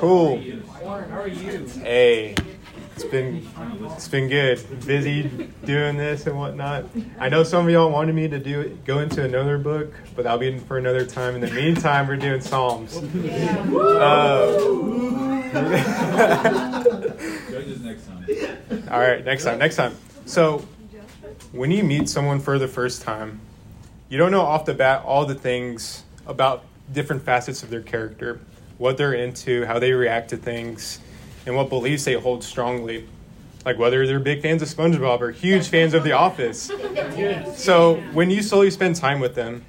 Cool. Warren, how are you? Hey, it's been it's been good. Busy doing this and whatnot. I know some of y'all wanted me to do go into another book, but that'll be for another time. In the meantime, we're doing Psalms. Uh, next time. all right, next time. Next time. So, when you meet someone for the first time, you don't know off the bat all the things about different facets of their character, what they're into, how they react to things, and what beliefs they hold strongly. Like whether they're big fans of SpongeBob or huge fans of The Office. So when you slowly spend time with them,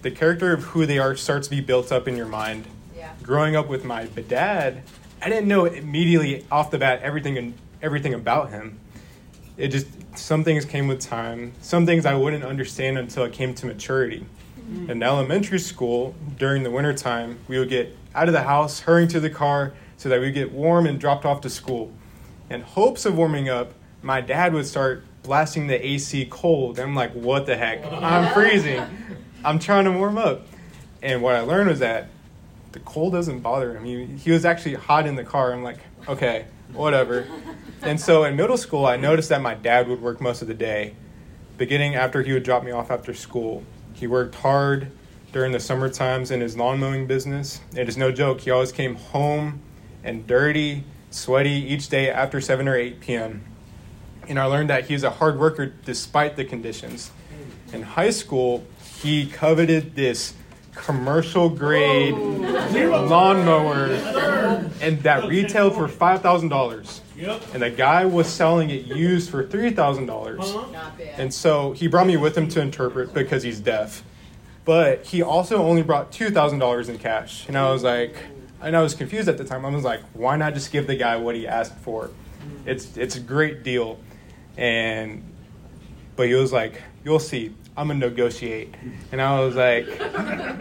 the character of who they are starts to be built up in your mind. Yeah. Growing up with my dad, I didn't know immediately off the bat everything and everything about him. It just some things came with time. Some things I wouldn't understand until it came to maturity. Mm. In elementary school, during the wintertime, we would get out of the house, hurrying to the car so that we get warm and dropped off to school. In hopes of warming up, my dad would start blasting the AC cold. I'm like, what the heck? I'm freezing. I'm trying to warm up. And what I learned was that the cold doesn't bother him. He, he was actually hot in the car. I'm like, okay, whatever. And so in middle school, I noticed that my dad would work most of the day, beginning after he would drop me off after school. He worked hard during the summer times in his lawn mowing business. It is no joke. He always came home and dirty, sweaty each day after 7 or 8 p.m. And I learned that he was a hard worker despite the conditions. In high school, he coveted this commercial grade oh. lawnmower and that retailed for $5,000. Yep. And the guy was selling it used for $3,000. Uh-huh. Not bad. And so he brought me with him to interpret because he's deaf. But he also only brought $2,000 in cash. And I was like, and I was confused at the time. I was like, why not just give the guy what he asked for? It's, it's a great deal. And, but he was like, you'll see. I'm gonna negotiate. And I was like,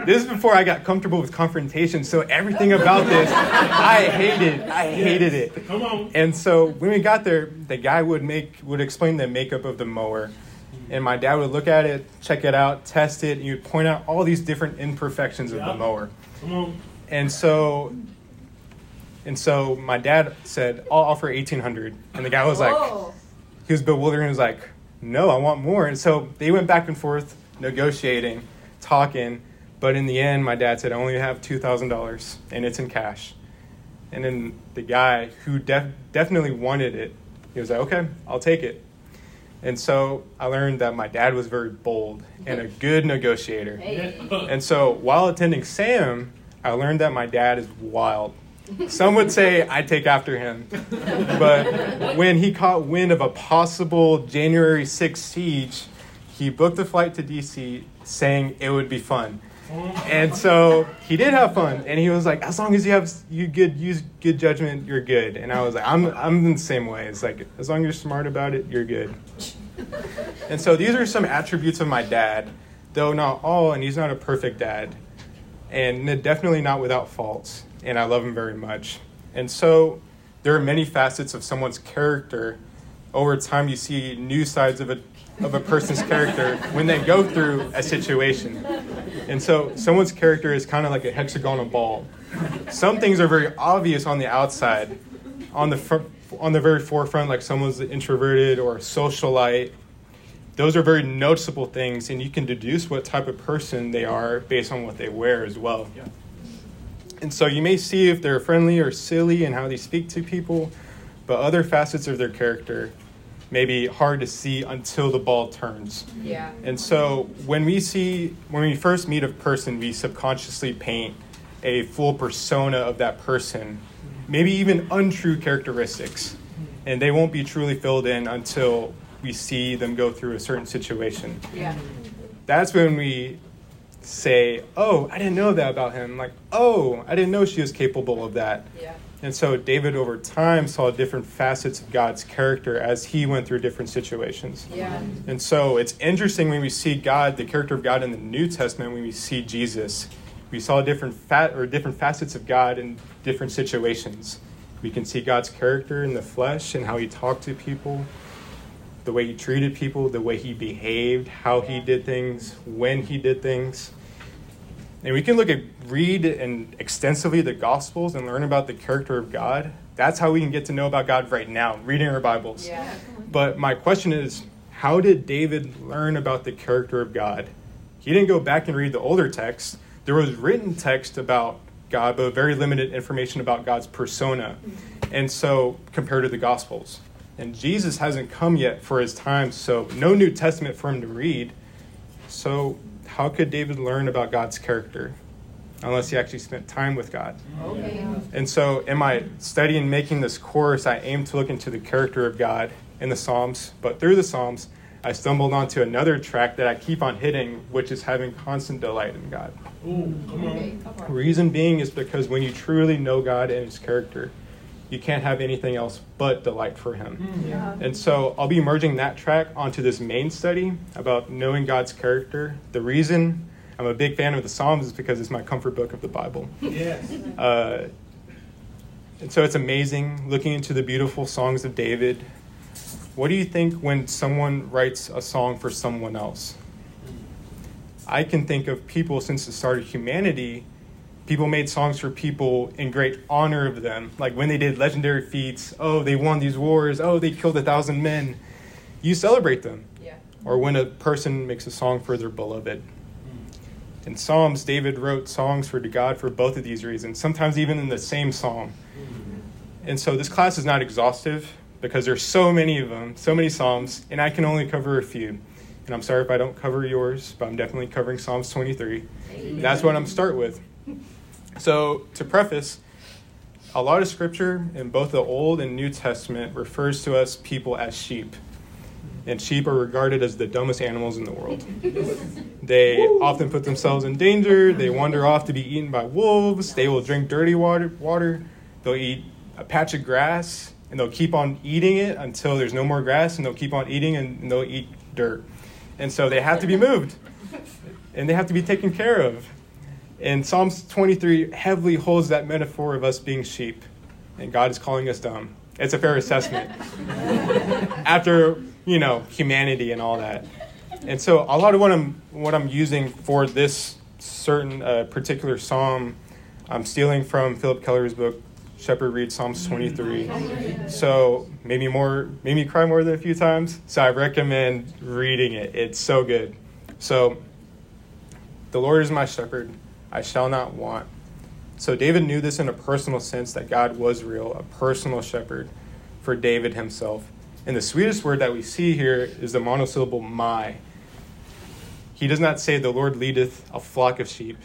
this is before I got comfortable with confrontation. So everything about this, I hated. I hated it. Come on. And so when we got there, the guy would make would explain the makeup of the mower. And my dad would look at it, check it out, test it, and he would point out all these different imperfections of the mower. Come on. And so and so my dad said, I'll offer eighteen hundred. And the guy was like Whoa. he was bewildered and was like, No, I want more. And so they went back and forth, negotiating, talking. But in the end, my dad said, I only have $2,000 and it's in cash. And then the guy who def- definitely wanted it, he was like, Okay, I'll take it. And so I learned that my dad was very bold and a good negotiator. Hey. And so while attending SAM, I learned that my dad is wild. Some would say I take after him. But when he caught wind of a possible January 6th siege, he booked a flight to DC saying it would be fun. And so he did have fun, and he was like, "As long as you have you good use good judgment, you're good." And I was like, "I'm I'm the same way. It's like as long as you're smart about it, you're good." And so these are some attributes of my dad, though not all, and he's not a perfect dad, and definitely not without faults. And I love him very much. And so there are many facets of someone's character. Over time, you see new sides of a of a person's character when they go through a situation. And so someone's character is kind of like a hexagonal ball. Some things are very obvious on the outside, on the fr- on the very forefront, like someone's introverted or socialite. Those are very noticeable things, and you can deduce what type of person they are based on what they wear as well. And so you may see if they're friendly or silly and how they speak to people, but other facets of their character may be hard to see until the ball turns. Yeah. And so when we see, when we first meet a person, we subconsciously paint a full persona of that person, maybe even untrue characteristics. And they won't be truly filled in until we see them go through a certain situation. Yeah. That's when we say, Oh, I didn't know that about him. Like, oh, I didn't know she was capable of that. Yeah. And so David, over time, saw different facets of God's character as he went through different situations. Yeah. And so it's interesting when we see God, the character of God in the New Testament, when we see Jesus, we saw different fat or different facets of God in different situations. We can see God's character in the flesh and how he talked to people, the way he treated people, the way he behaved, how he did things, when he did things. And we can look at, read and extensively the Gospels and learn about the character of God. That's how we can get to know about God right now, reading our Bibles. Yeah. But my question is, how did David learn about the character of God? He didn't go back and read the older text. There was written text about God, but very limited information about God's persona. Mm-hmm. And so, compared to the Gospels. And Jesus hasn't come yet for his time, so no New Testament for him to read. So, how could David learn about God's character unless he actually spent time with God? Okay. And so, in my study and making this course, I aim to look into the character of God in the Psalms. But through the Psalms, I stumbled onto another track that I keep on hitting, which is having constant delight in God. Ooh, come on. Okay. Come on. Reason being is because when you truly know God and His character, you can't have anything else but delight for Him. Yeah. And so I'll be merging that track onto this main study about knowing God's character. The reason I'm a big fan of the Psalms is because it's my comfort book of the Bible. Yes. Uh, and so it's amazing looking into the beautiful songs of David. What do you think when someone writes a song for someone else? I can think of people since the start of humanity. People made songs for people in great honor of them. Like when they did legendary feats, oh, they won these wars, oh, they killed a thousand men. You celebrate them. Yeah. Or when a person makes a song for their beloved. In Psalms, David wrote songs for God for both of these reasons, sometimes even in the same psalm. And so this class is not exhaustive because there's so many of them, so many psalms, and I can only cover a few. And I'm sorry if I don't cover yours, but I'm definitely covering Psalms 23. That's what I'm start with. So to preface, a lot of scripture in both the Old and New Testament refers to us people as sheep. And sheep are regarded as the dumbest animals in the world. They often put themselves in danger. They wander off to be eaten by wolves. They will drink dirty water. water. They'll eat a patch of grass and they'll keep on eating it until there's no more grass and they'll keep on eating and they'll eat dirt. And so they have to be moved and they have to be taken care of. And Psalms 23 heavily holds that metaphor of us being sheep and God is calling us dumb. It's a fair assessment. After, you know, humanity and all that. And so a lot of what I'm what I'm using for this certain uh, particular psalm, I'm stealing from Phillip Keller's book, Shepherd Reads Psalms 23. So made me more made me cry more than a few times. So I recommend reading it. It's so good. So the Lord is my shepherd; I shall not want. So David knew this in a personal sense that God was real, a personal shepherd for David himself. And the sweetest word that we see here is the monosyllable my. He does not say, The Lord leadeth a flock of sheep,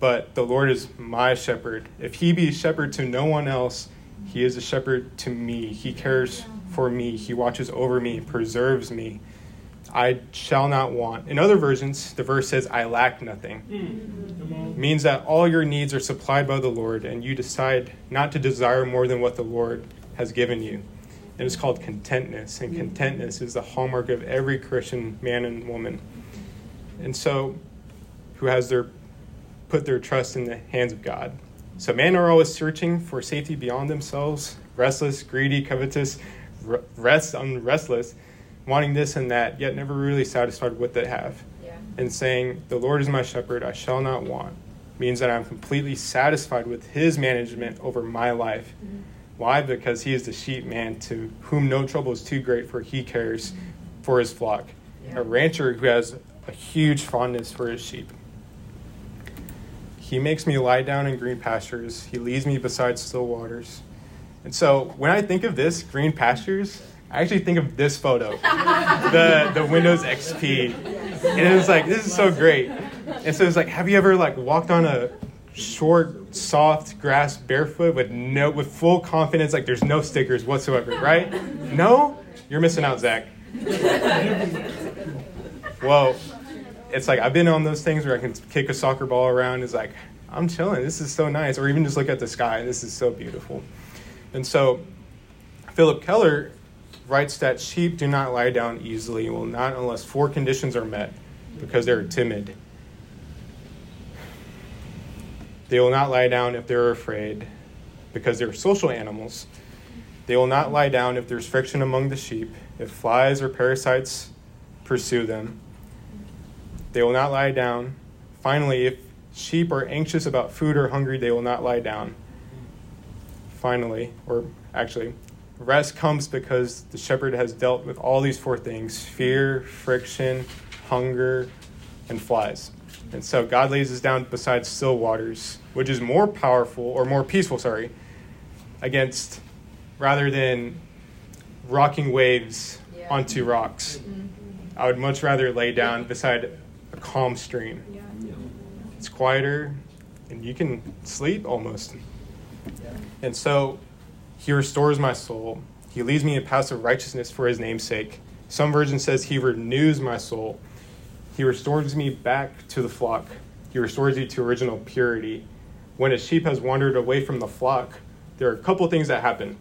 but the Lord is my shepherd. If he be a shepherd to no one else, he is a shepherd to me. He cares for me, he watches over me, preserves me. I shall not want. In other versions, the verse says, I lack nothing. On. Means that all your needs are supplied by the Lord, and you decide not to desire more than what the Lord has given you. And it's called contentness, and hmm. contentness is the hallmark of every Christian man and woman. And so, who has their put their trust in the hands of God. So, men are always searching for safety beyond themselves, restless, greedy, covetous, r- rest, unrestless, wanting this and that, yet never really satisfied with what they have Yeah. and saying, The Lord is my shepherd, I shall not want, means that I'm completely satisfied with his management over my life. Mm-hmm. Why? Because he is the sheep man to whom no trouble is too great, for he cares mm-hmm. for his flock. Yeah. A rancher who has a huge fondness for his sheep. He makes me lie down in green pastures, he leads me beside still waters. And so when I think of this, green pastures, I actually think of this photo, the the Windows XP, and it was like this is so great. And so it's like, have you ever like walked on a short, soft grass barefoot with no with full confidence, like there's no stickers whatsoever, right? No, you're missing out, Zach. Well, it's like I've been on those things where I can kick a soccer ball around. It's like I'm chilling. This is so nice. Or even just look at the sky. This is so beautiful. And so, Phillip Keller writes that sheep do not lie down easily, well, not unless four conditions are met, because they're timid. They will not lie down if they're afraid, because they're social animals. They will not lie down if there's friction among the sheep, if flies or parasites pursue them. They will not lie down. Finally, if sheep are anxious about food or hungry, they will not lie down. Finally, or actually, rest comes because the shepherd has dealt with all these four things fear, friction, hunger, and flies. And so God lays us down beside still waters, which is more powerful or more peaceful, sorry, against rather than rocking waves Yeah. onto rocks. Mm-hmm. I would much rather lay down beside a calm stream. Yeah. It's quieter and you can sleep almost. And so he restores my soul. He leads me in paths of righteousness for his name's sake. Some version says he renews my soul. He restores me back to the flock. He restores you to original purity. When a sheep has wandered away from the flock, there are a couple things that happen.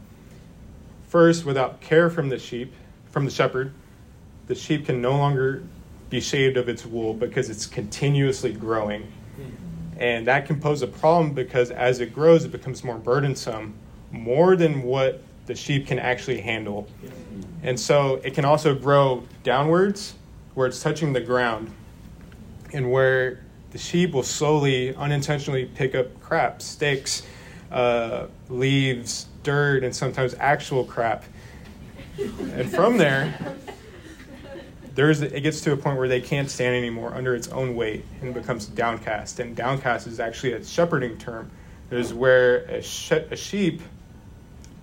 First, without care from the sheep, from the shepherd, the sheep can no longer be shaved of its wool because it's continuously growing. Hmm. And that can pose a problem because as it grows, it becomes more burdensome, more than what the sheep can actually handle. And so it can also grow downwards where it's touching the ground and where the sheep will slowly, unintentionally pick up crap, sticks, uh, leaves, dirt, and sometimes actual crap. And from there, there's it gets to a point where they can't stand anymore under its own weight and becomes downcast. And downcast is actually a shepherding term. It is where a, sh- a sheep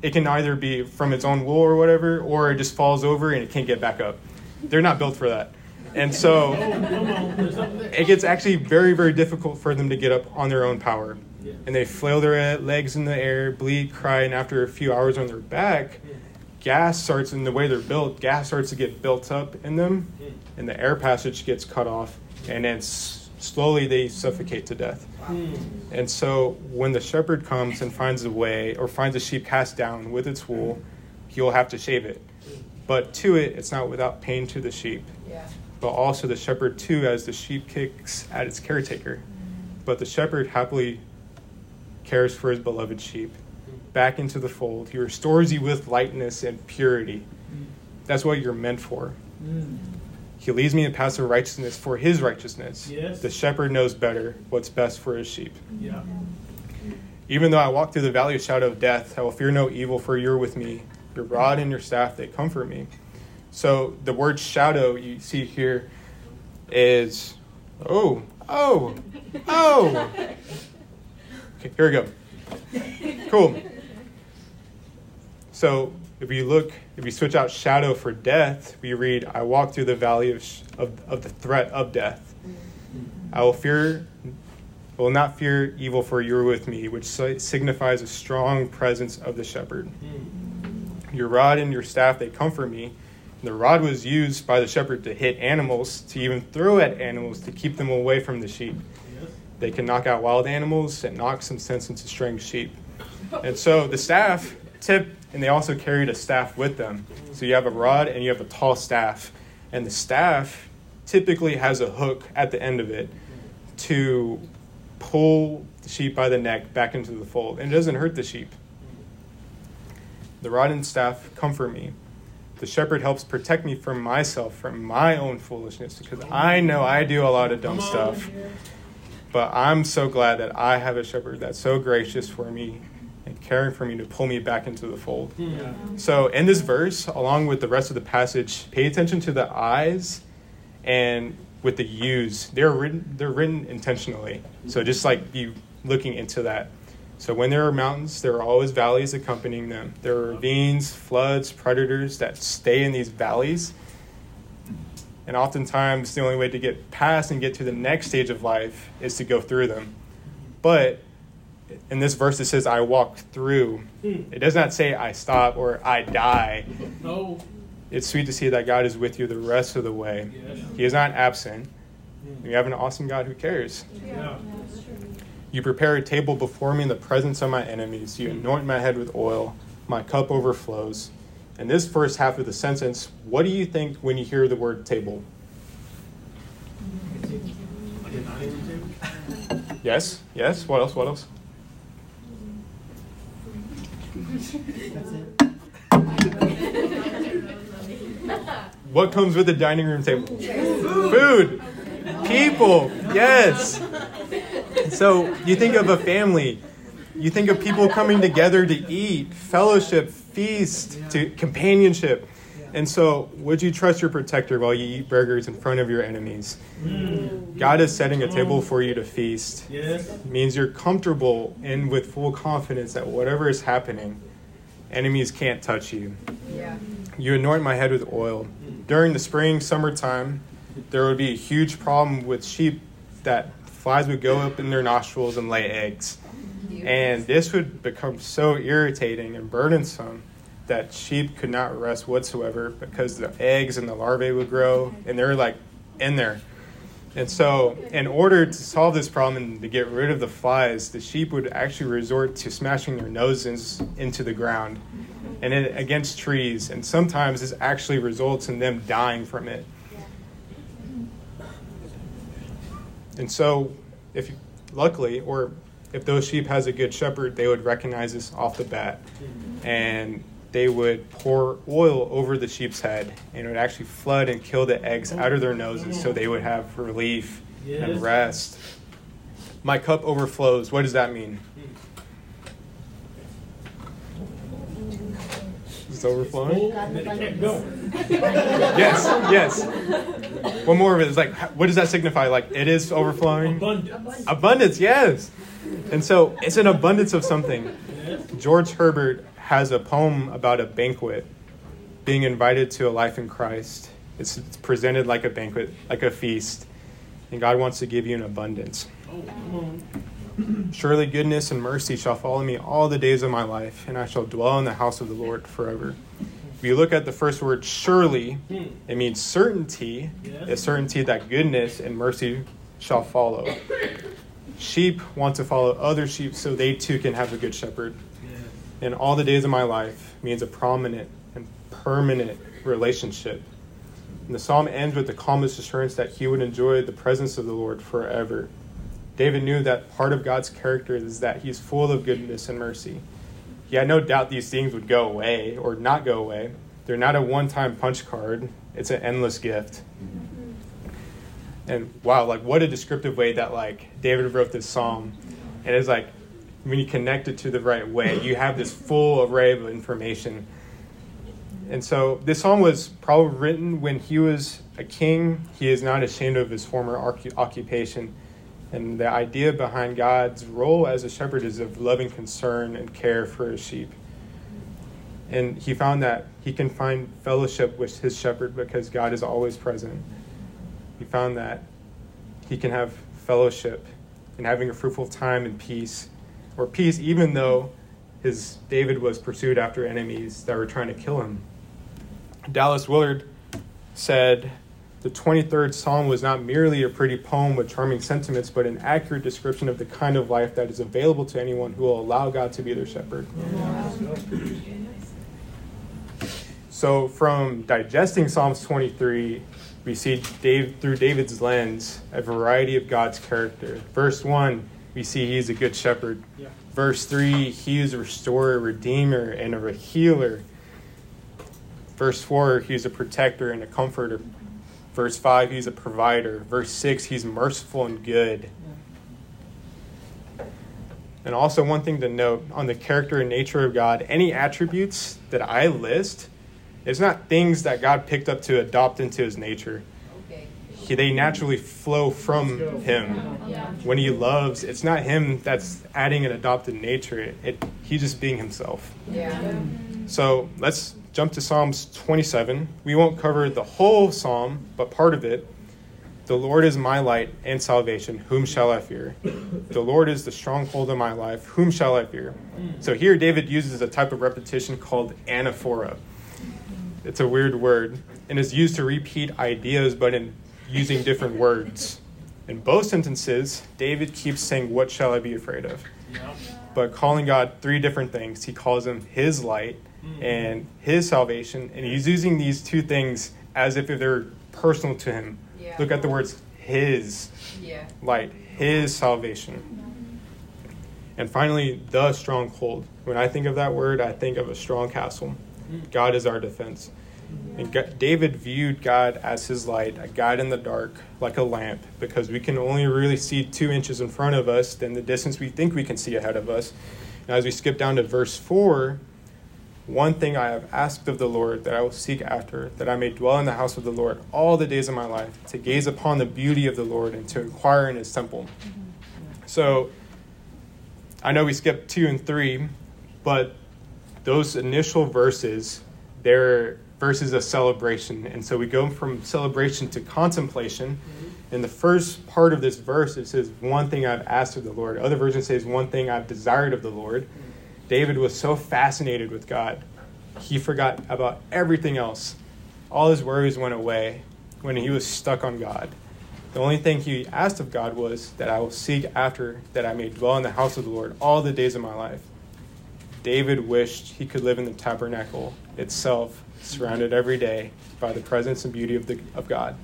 it can either be from its own wool or whatever, or it just falls over and it can't get back up. They're not built for that. And so it gets actually very, very difficult for them to get up on their own power. And they flail their uh, legs in the air, bleed, cry, and after a few hours on their back, gas starts, in the way they're built, gas starts to get built up in them, and the air passage gets cut off, and then s- slowly they suffocate to death. Hmm. And so when the shepherd comes and finds a way, or finds a sheep cast down with its wool, he'll have to shave it. But to it, it's not without pain to the sheep Yeah. but also the shepherd too, as the sheep kicks at its caretaker. But the shepherd happily cares for his beloved sheep. Back into the fold, he restores you with lightness and purity. Hmm. That's what you're meant for. Hmm. He leads me in paths of righteousness for his righteousness. Yes. The shepherd knows better what's best for his sheep. Yeah. Even though I walk through the valley of shadow of death, I will fear no evil, for you're with me. Your rod and your staff, they comfort me. So the word shadow you see here is, oh, oh, oh. Okay, here we go. Cool. So if you look, if you switch out shadow for death, we read, I walk through the valley of, sh- of, of the threat of death. I will fear I will not fear evil, for you are with me, which signifies a strong presence of the shepherd. Your rod and your staff, they comfort me. The rod was used by the shepherd to hit animals, to even throw at animals to keep them away from the sheep. They can knock out wild animals and knock some sense into straying sheep. And so the staff tip, and they also carried a staff with them. So you have a rod and you have a tall staff. And the staff typically has a hook at the end of it to pull the sheep by the neck back into the fold. And it doesn't hurt the sheep. The rod and staff comfort me. The shepherd helps protect me from myself, from my own foolishness, because I know I do a lot of dumb stuff. But I'm so glad that I have a shepherd that's so gracious for me and caring for me to pull me back into the fold. Mm. Yeah. So, in this verse, along with the rest of the passage, pay attention to the eyes and with the U's. They're written, they're written intentionally. So, just like be looking into that. So, when there are mountains, there are always valleys accompanying them. There are ravines, floods, predators that stay in these valleys. And oftentimes, the only way to get past and get to the next stage of life is to go through them. But in this verse, it says, I walk through. Hmm. It does not say I stop or I die. No. It's sweet to see that God is with you the rest of the way. Yes. He is not absent. Hmm. You have an awesome God who cares. Yeah. You prepare a table before me in the presence of my enemies. You hmm. anoint my head with oil. My cup overflows. In this first half of the sentence, what do you think when you hear the word table? Like a dining room table? Yes? Yes? What else? What else? What comes with the dining room table? Food. People. Yes. so you think of a family, you think of people coming together to eat, fellowship, feast, to companionship. And so, would you trust your protector while you eat burgers in front of your enemies? Mm. God is setting a table for you to feast. Yes. It means you're comfortable and with full confidence that whatever is happening, enemies can't touch you. Yeah. You anoint my head with oil. During the spring, summertime, there would be a huge problem with sheep that flies would go up in their nostrils and lay eggs. And this would become so irritating and burdensome that sheep could not rest whatsoever because the eggs and the larvae would grow and they're like in there. And so, in order to solve this problem and to get rid of the flies, the sheep would actually resort to smashing their noses into the ground and it, against trees. And sometimes this actually results in them dying from it. And so, if luckily, or if those sheep has a good shepherd, they would recognize this off the bat, and they would pour oil over the sheep's head, and it would actually flood and kill the eggs oh. out of their noses, so they would have relief Yes. and rest. My cup overflows. What does that mean? It's overflowing? And then it kept going. Yes, yes. One more of it is like, what does that signify? Like, it is overflowing? Abundance. Abundance, yes. And so it's an abundance of something. George Herbert has a poem about a banquet, being invited to a life in Christ. It's, it's presented like a banquet, like a feast, and God wants to give you an abundance. Surely goodness and mercy shall follow me all the days of my life, and I shall dwell in the house of the Lord forever. If you look at the first word, surely, it means certainty, a certainty that goodness and mercy shall follow. Sheep want to follow other sheep so they too can have a good shepherd. And all the days of my life means a prominent and permanent relationship. And the psalm ends with the calmest assurance that he would enjoy the presence of the Lord forever. David knew that part of God's character is that he's full of goodness and mercy. He had no doubt these things would go away or not go away. They're not a one time punch card, it's an endless gift. And wow, like what a descriptive way that like David wrote this psalm. And it's like when you connect it to the right way, you have this full array of information. And so this psalm was probably written when he was a king. He is not ashamed of his former occupation. And the idea behind God's role as a shepherd is of loving concern and care for his sheep. And he found that he can find fellowship with his shepherd because God is always present. He found that he can have fellowship and having a fruitful time in peace, or peace even though his David was pursued after enemies that were trying to kill him. Dallas Willard said the 23rd Psalm was not merely a pretty poem with charming sentiments, but an accurate description of the kind of life that is available to anyone who will allow God to be their shepherd. So, from digesting Psalms 23, we see Dave, through David's lens a variety of God's character. Verse 1, we see he's a good shepherd. Yeah. Verse 3, he is a restorer, redeemer, and a healer. Verse 4, he's a protector and a comforter. Verse 5, he's a provider. Verse 6, he's merciful and good. And also, one thing to note on the character and nature of God any attributes that I list, it's not things that God picked up to adopt into his nature. They naturally flow from him. When he loves, it's not him that's adding an adopted nature, it, it, he's just being himself. Yeah. So let's jump to Psalms 27. We won't cover the whole psalm, but part of it. The Lord is my light and salvation. Whom shall I fear? The Lord is the stronghold of my life. Whom shall I fear? So here David uses a type of repetition called anaphora. It's a weird word and is used to repeat ideas, but in using different words. In both sentences, David keeps saying, What shall I be afraid of? Yeah. but calling God three different things. He calls him his light hmm. and his salvation, and he's using these two things as if they're personal to him. Yeah. Look at the words his Yeah. light, his salvation. And finally, the stronghold. When I think of that word, I think of a strong castle. Hmm. God is our defense. And God, David viewed God as his light, a guide in the dark, like a lamp, because we can only really see two inches in front of us than the distance we think we can see ahead of us. And as we skip down to verse 4, one thing I have asked of the Lord that I will seek after, that I may dwell in the house of the Lord all the days of my life, to gaze upon the beauty of the Lord and to inquire in his temple. So I know we skipped two and three, but those initial verses, they're verses of celebration. And so we go from celebration to contemplation. Mm-hmm. In the first part of this verse, it says, One thing I've asked of the Lord. Other versions says, One thing I've desired of the Lord. Mm-hmm. David was so fascinated with God, he forgot about everything else. All his worries went away when he was stuck on God. The only thing he asked of God was that I will seek after that I may dwell in the house of the Lord all the days of my life. David wished he could live in the tabernacle itself, surrounded every day by the presence and beauty of, the, of God.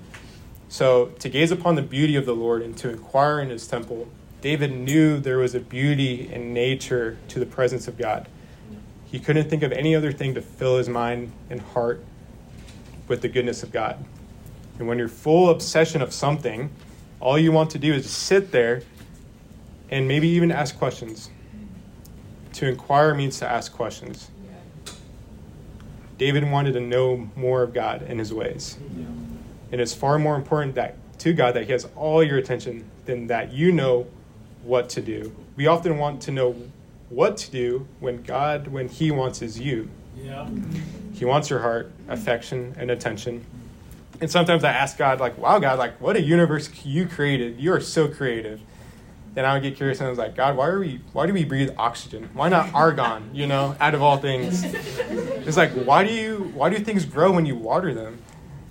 So, to gaze upon the beauty of the Lord and to inquire in his temple, David knew there was a beauty in nature to the presence of God. He couldn't think of any other thing to fill his mind and heart with the goodness of God. And when you're full obsession of something, all you want to do is just sit there and maybe even ask questions. To inquire means to ask questions. David wanted to know more of God and his ways. And it's far more important that to God that he has all your attention than that you know what to do. We often want to know what to do when God, when he wants is you. Yeah. He wants your heart, affection, and attention. And sometimes I ask God, like, wow, God, like, what a universe you created. You are so creative. Then I would get curious and I was like, God, why are we why do we breathe oxygen? Why not argon, you know, out of all things? It's like why do you why do things grow when you water them?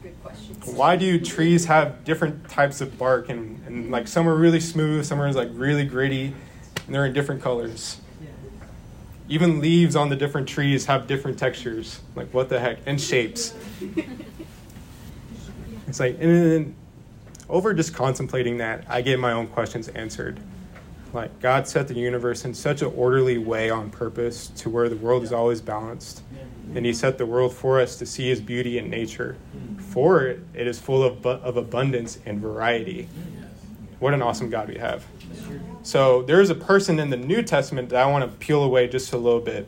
Good questions. Why do trees have different types of bark and, and like some are really smooth, some are like really gritty, and they're in different colors. Even leaves on the different trees have different textures. Like what the heck? And shapes. It's like, and then over just contemplating that, I get my own questions answered. Like, God set the universe in such an orderly way on purpose to where the world is always balanced. And He set the world for us to see His beauty in nature. Hmm. For it, it is full of, of abundance and variety. What an awesome God we have. So, there's a person in the New Testament that I want to peel away just a little bit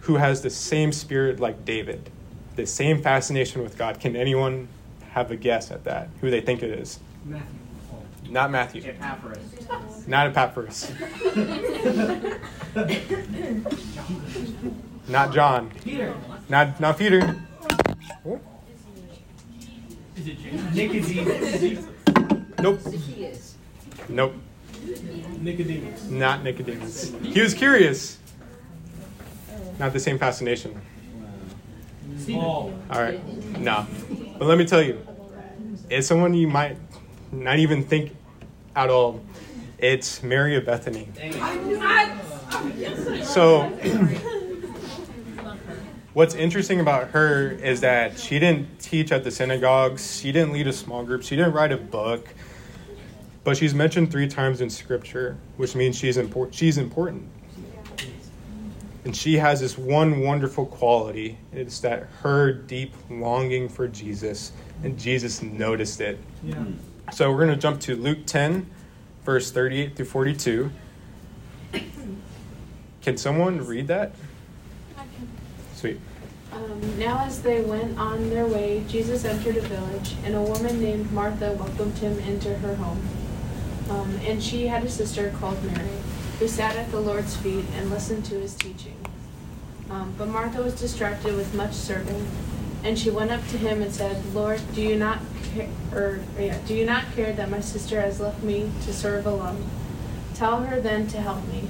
who has the same spirit like David, the same fascination with God. Can anyone have a guess at that? Who they think it is? Matthew. Not Matthew. Epaphras. Not Epaphras. Not John. Peter. Not not Peter. Is it James? Nicodemus. Nope. Nope. Nicodemus. Not Nicodemus. He was curious. Not the same fascination. Paul. All right. No. But let me tell you, it's someone you might not even think at all. It's Mary of Bethany. So, what's interesting about her is that she didn't teach at the synagogues, she didn't lead a small group, she didn't write a book, but she's mentioned three times in Scripture, which means she's important. She's important. And she has this one wonderful quality. It's that her deep longing for Jesus, and Jesus noticed it. Yeah. So we're going to jump to Luke 10, verse 38 through 42. Can someone read that? Sweet. Um, now, as they went on their way, Jesus entered a village, and a woman named Martha welcomed him into her home. Um, and she had a sister called Mary, who sat at the Lord's feet and listened to his teaching. Um, but Martha was distracted with much serving, and she went up to him and said, "Lord, do you not care, or, yeah, do you not care that my sister has left me to serve alone? Tell her then to help me."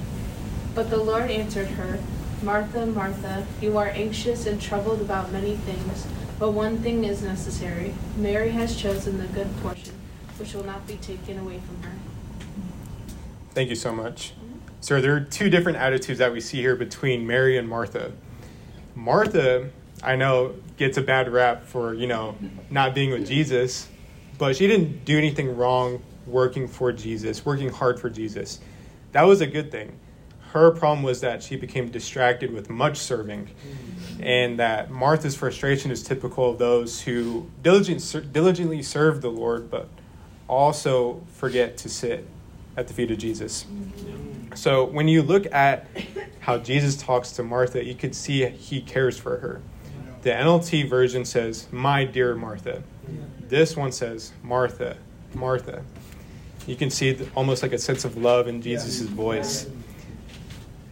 But the Lord answered her, Martha, Martha, you are anxious and troubled about many things, but one thing is necessary. Mary has chosen the good portion, which will not be taken away from her. Thank you so much. So there are two different attitudes that we see here between Mary and Martha. Martha, I know, gets a bad rap for, you know, not being with Jesus, but she didn't do anything wrong working for Jesus, working hard for Jesus. That was a good thing. her problem was that she became distracted with much serving, and that Martha's frustration is typical of those who diligent, diligently serve the Lord, but also forget to sit at the feet of Jesus. So when you look at how Jesus talks to Martha, you could see he cares for her. The NLT version says, My dear Martha. This one says, Martha, Martha. You can see almost like a sense of love in Jesus' voice.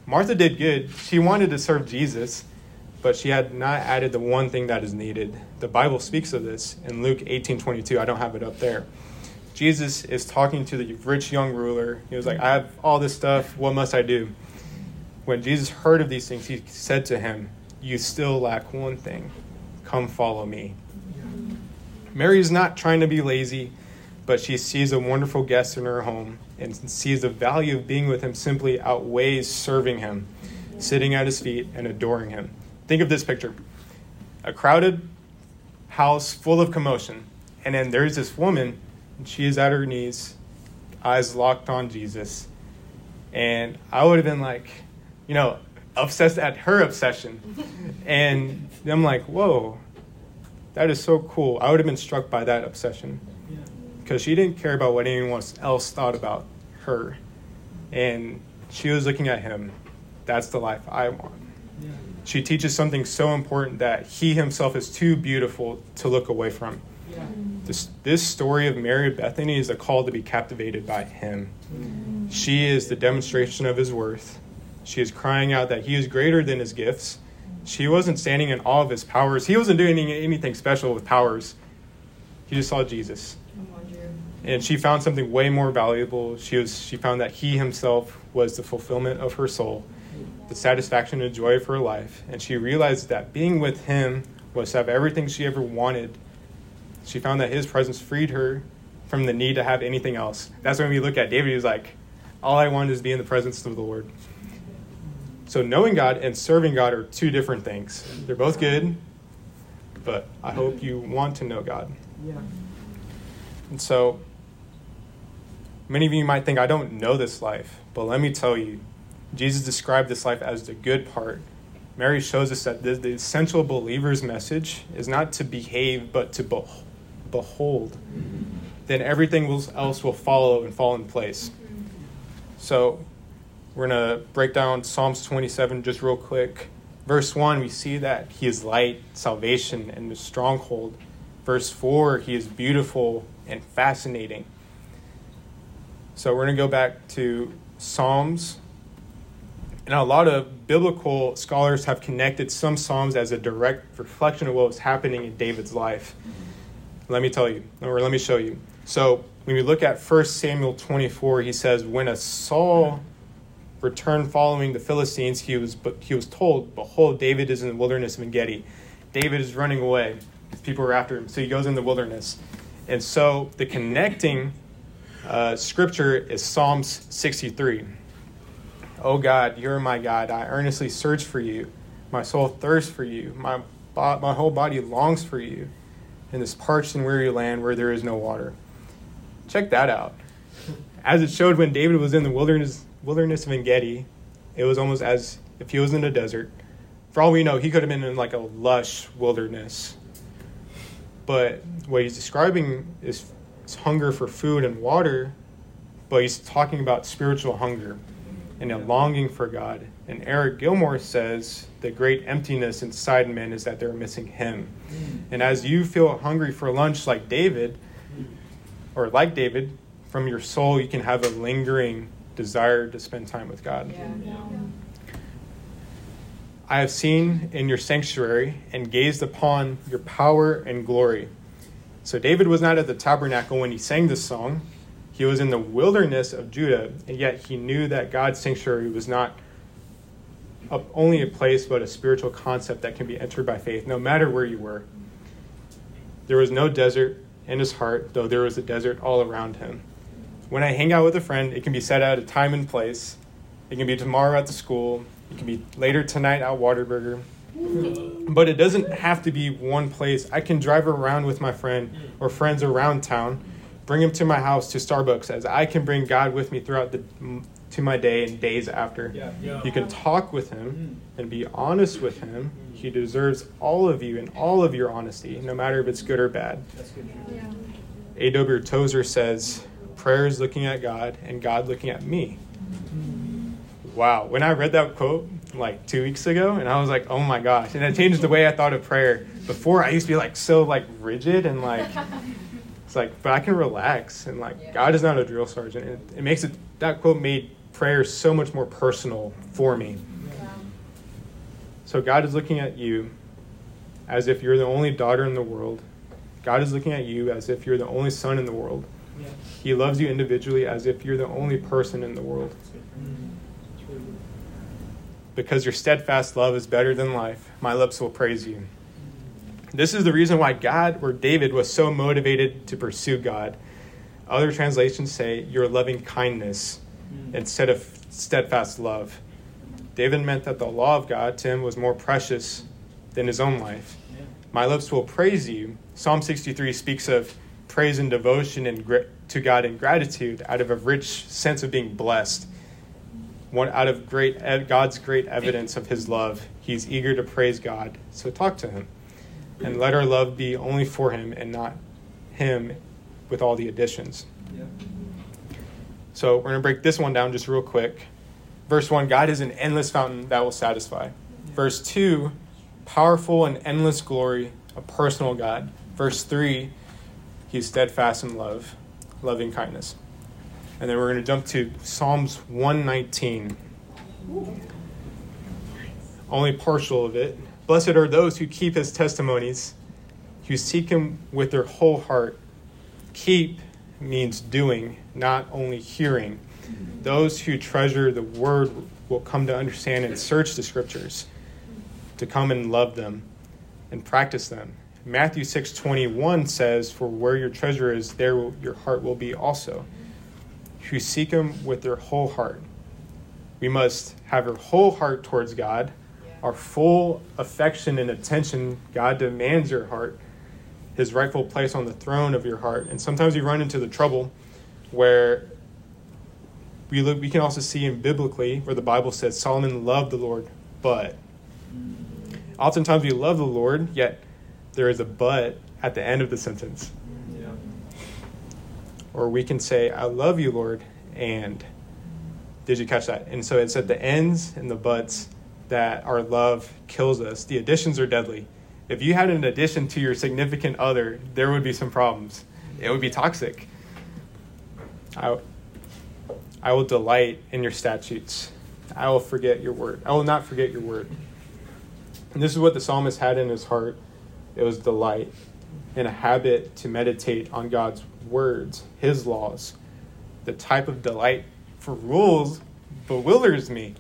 Martha did good. She wanted to serve Jesus, but she had not added the one thing that is needed. The Bible speaks of this in Luke 18 22. I don't have it up there. Jesus is talking to the rich young ruler. He was like, I have all this stuff. What must I do? When Jesus heard of these things, he said to him, You still lack one thing. Come follow me. Mary is not trying to be lazy, but she sees a wonderful guest in her home and sees the value of being with him simply outweighs serving him, sitting at his feet and adoring him. Think of this picture a crowded house full of commotion, and then there's this woman, and she is at her knees, eyes locked on Jesus. And I would have been like, you know, obsessed at her obsession. And I'm like, whoa, that is so cool. I would have been struck by that obsession because she didn't care about what anyone else thought about her. And she was looking at him. That's the life I want. Yeah. She teaches something so important that he himself is too beautiful to look away from. Yeah. This, this story of Mary of Bethany is a call to be captivated by him. Mm-hmm. She is the demonstration of his worth. She is crying out that he is greater than his gifts. She wasn't standing in awe of his powers. He wasn't doing anything special with powers. He just saw Jesus and she found something way more valuable. She was she found that he himself was the fulfillment of her soul, the satisfaction and joy of her life, and she realized that being with him was to have everything she ever wanted. She found that his presence freed her from the need to have anything else. That's when we look at David. He was like, "All I want is to be in the presence of the Lord." So knowing God and serving God are two different things. They're both good, but I hope you want to know God. Yeah. And so Many of you might think, I don't know this life, but let me tell you, Jesus described this life as the good part. Mary shows us that the, the essential believer's message is not to behave, but to be- behold. Mm-hmm. Then everything else will follow and fall in place. So, we're going to break down Psalms 27 just real quick. Verse 1, we see that he is light, salvation, and the stronghold. Verse 4, he is beautiful and fascinating. So we're going to go back to Psalms. And a lot of biblical scholars have connected some Psalms as a direct reflection of what was happening in David's life. Let me tell you, or let me show you. So when we look at 1 Samuel 24, he says, When a Saul returned following the Philistines, he was, he was told, Behold, David is in the wilderness of Engedi. David is running away. People are after him. So he goes in the wilderness. And so the connecting uh, scripture is Psalms 63. Oh God, you're my God. I earnestly search for you. My soul thirsts for you. My, my whole body longs for you in this parched and weary land where there is no water. Check that out. As it showed when David was in the wilderness, wilderness of Engedi, it was almost as if he was in a desert. For all we know, he could have been in like a lush wilderness. But what he's describing is it's hunger for food and water, but he's talking about spiritual hunger and a longing for God. And Eric Gilmour says the great emptiness inside men is that they're missing Him. Mm. And as you feel hungry for lunch, like David, or like David, from your soul, you can have a lingering desire to spend time with God. Yeah. I have seen in your sanctuary and gazed upon your power and glory. So David was not at the tabernacle when he sang this song. He was in the wilderness of Judah, and yet he knew that God's sanctuary was not a, only a place, but a spiritual concept that can be entered by faith, no matter where you were. There was no desert in his heart, though there was a desert all around him. When I hang out with a friend, it can be set at a time and place. It can be tomorrow at the school. It can be later tonight at Whataburger. But it doesn't have to be one place. I can drive around with my friend or friends around town, bring them to my house to Starbucks, as I can bring God with me throughout the to my day and days after. Yeah. Yeah. You can talk with him and be honest with him. He deserves all of you and all of your honesty, no matter if it's good or bad. That's good. Yeah. A.W. Tozer says, Prayer is looking at God and God looking at me. Wow. When I read that quote like two weeks ago, and I was like, oh my gosh. And it changed the way I thought of prayer. Before, I used to be like so like rigid and like, it's like, but I can relax. And like, God is not a drill sergeant. It, it makes it, that quote made prayer so much more personal for me. So God is looking at you as if you're the only daughter in the world. God is looking at you as if you're the only son in the world. Yeah. He loves you individually as if you're the only person in the world. That's good. That's really good. Because your steadfast love is better than life, my lips will praise you. This is the reason why God or David was so motivated to pursue God. Other translations say your loving kindness instead of steadfast love. David meant that the law of God to him was more precious than his own life. Yeah. My lips will praise you. Psalm 63 speaks of praise and devotion and gr- to God and gratitude out of a rich sense of being blessed. One out of great God's great evidence of His love, He's eager to praise God. So talk to Him, and let our love be only for Him and not Him, with all the additions. So we're going to break this one down just real quick. Verse 1 God is an endless fountain that will satisfy. Verse 2 powerful and endless glory, a personal God. Verse 3 He's steadfast in love, loving kindness. And then we're going to jump to Psalms 119. Only partial of it. Blessed are those who keep his testimonies, who seek him with their whole heart. Keep means doing, not only hearing. Those who treasure the word will come to understand and search the scriptures, to come and love them and practice them. Matthew 6:21 says, "For where your treasure is, there will, your heart will be also." Who seek him with their whole heart. We must have our whole heart towards God, our full affection and attention. God demands your heart, his rightful place on the throne of your heart. And sometimes we run into the trouble where we look we can also see in biblically where the Bible says Solomon loved the Lord, but mm. oftentimes we love the Lord, yet there is a but at the end of the sentence. Yeah. Or we can say, I love you, Lord, and did you catch that? And so it's at the ends and the buts that our love kills us. The additions are deadly. If you had an addition to your significant other, there would be some problems. It would be toxic. I, I will delight in your statutes. I will forget your word. I will not forget your word. And this is what the psalmist had in his heart it was delight and a habit to meditate on God's words, his laws. The type of delight for rules bewilders me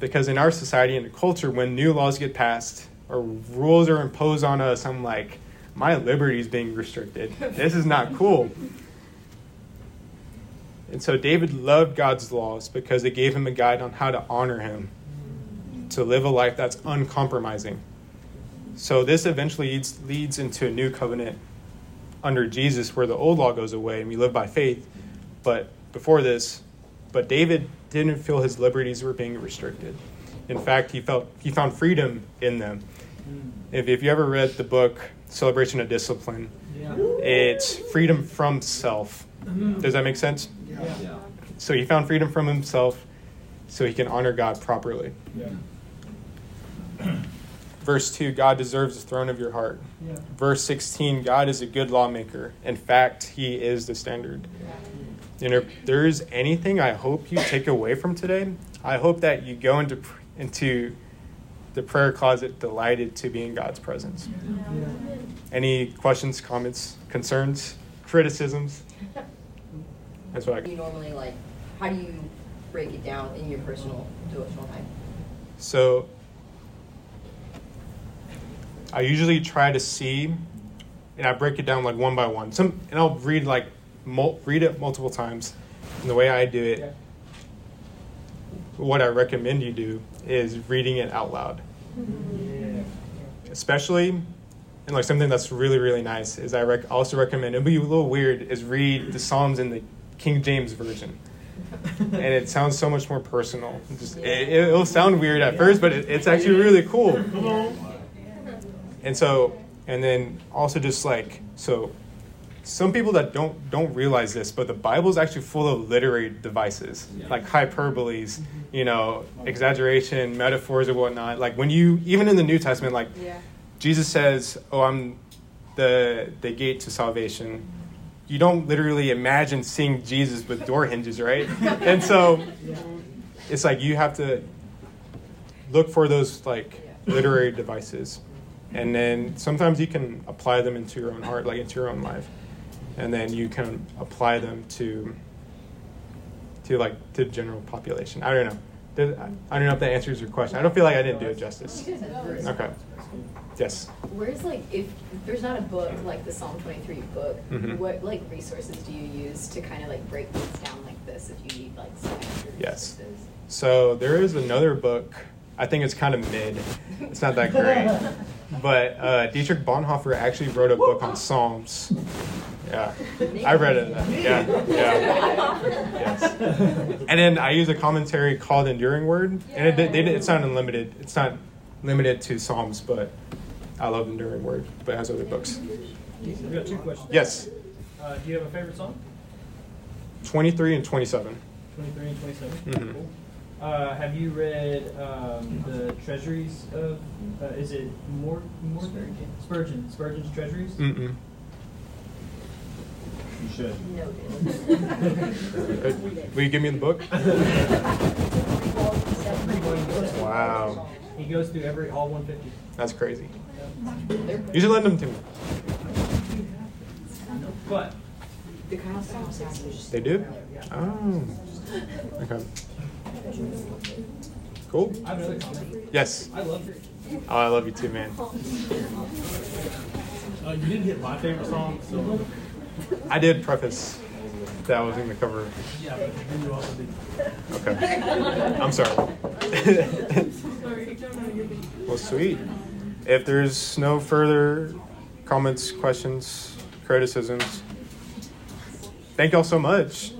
because in our society and culture, when new laws get passed or rules are imposed on us, I'm like, my liberty is being restricted. This is not cool. And so David loved God's laws because it gave him a guide on how to honor him, to live a life that's uncompromising. So this eventually leads, leads into a new covenant under Jesus where the old law goes away and we live by faith. But before this, but David didn't feel his liberties were being restricted. In fact, he felt he found freedom in them. If, if you ever read the book Celebration of Discipline, Yeah. it's freedom from self. Does that make sense? Yeah. Yeah. So he found freedom from himself so he can honor God properly. Yeah. Verse 2 God deserves the throne of your heart. Yeah. Verse 16 God is a good lawmaker. In fact, he is the standard. And if there is anything I hope you take away from today, I hope that you go into, into the prayer closet delighted to be in God's presence. Yeah. Any questions, comments, concerns, criticisms? That's what I you normally like how do you break it down in your personal devotional time So I usually try to see, and I break it down like one by one. Some, and I'll read like mul- read it multiple times. And the way I do it, Yeah. what I recommend you do is reading it out loud, Yeah. especially. And like something that's really really nice is I rec- also recommend. It'll be a little weird is read the Psalms in the King James version. and it sounds so much more personal. Just, it, it'll sound weird at first, but it, it's actually really cool. And so, and then also just like so, some people that don't don't realize this, but the Bible is actually full of literary devices, like hyperboles, mm-hmm. you know, exaggeration, metaphors, or whatnot. Like when you even in the New Testament, like Yeah. Jesus says, "Oh, I'm the the gate to salvation." You don't literally imagine seeing Jesus with door hinges, right? And so it's like you have to look for those like literary devices, and then sometimes you can apply them into your own heart, like into your own life, and then you can apply them to to like to the general population. I don't know. Does- I don't know if that answers your question. I don't feel like I didn't do it justice. Okay. Yes. Where's like if there's not a book like the Psalm 23 book, Mhm. what like resources do you use to kind of like break things down like this if you need like some extra Yes. resources? So there is another book. I think it's kind of mid. It's not that great. But uh, Dietrich Bonhoeffer actually wrote a book on Psalms. Yeah, I read it. Yeah, yeah, yes. And then I use a commentary called Enduring Word, and it, they, it's not unlimited. It's not limited to Psalms, but I love Enduring Word, but it has other books. We've got two questions. Yes, Uh, do you have a favorite song? 23 and 27. 23 and 27? Mhm. Cool. Uh, have you read um, the Treasuries of, uh, is it more, more Spurgeon? Spurgeon. Spurgeon's Treasuries? Mm-mm. You should. Uh, Will you give me the book? Wow, He goes through every, all 150. that's crazy. You should lend them to me. But, The kind songs that you just- They do? Oh. Okay. Cool. I have another comment. Yes. I love it. Oh, I love you too, man. Uh, you didn't hit my favorite song, so I did preface that was in the cover. yeah, but then you also did. Okay. I'm sorry. well, sweet. If there's no further comments, questions, criticisms, thank y'all so much.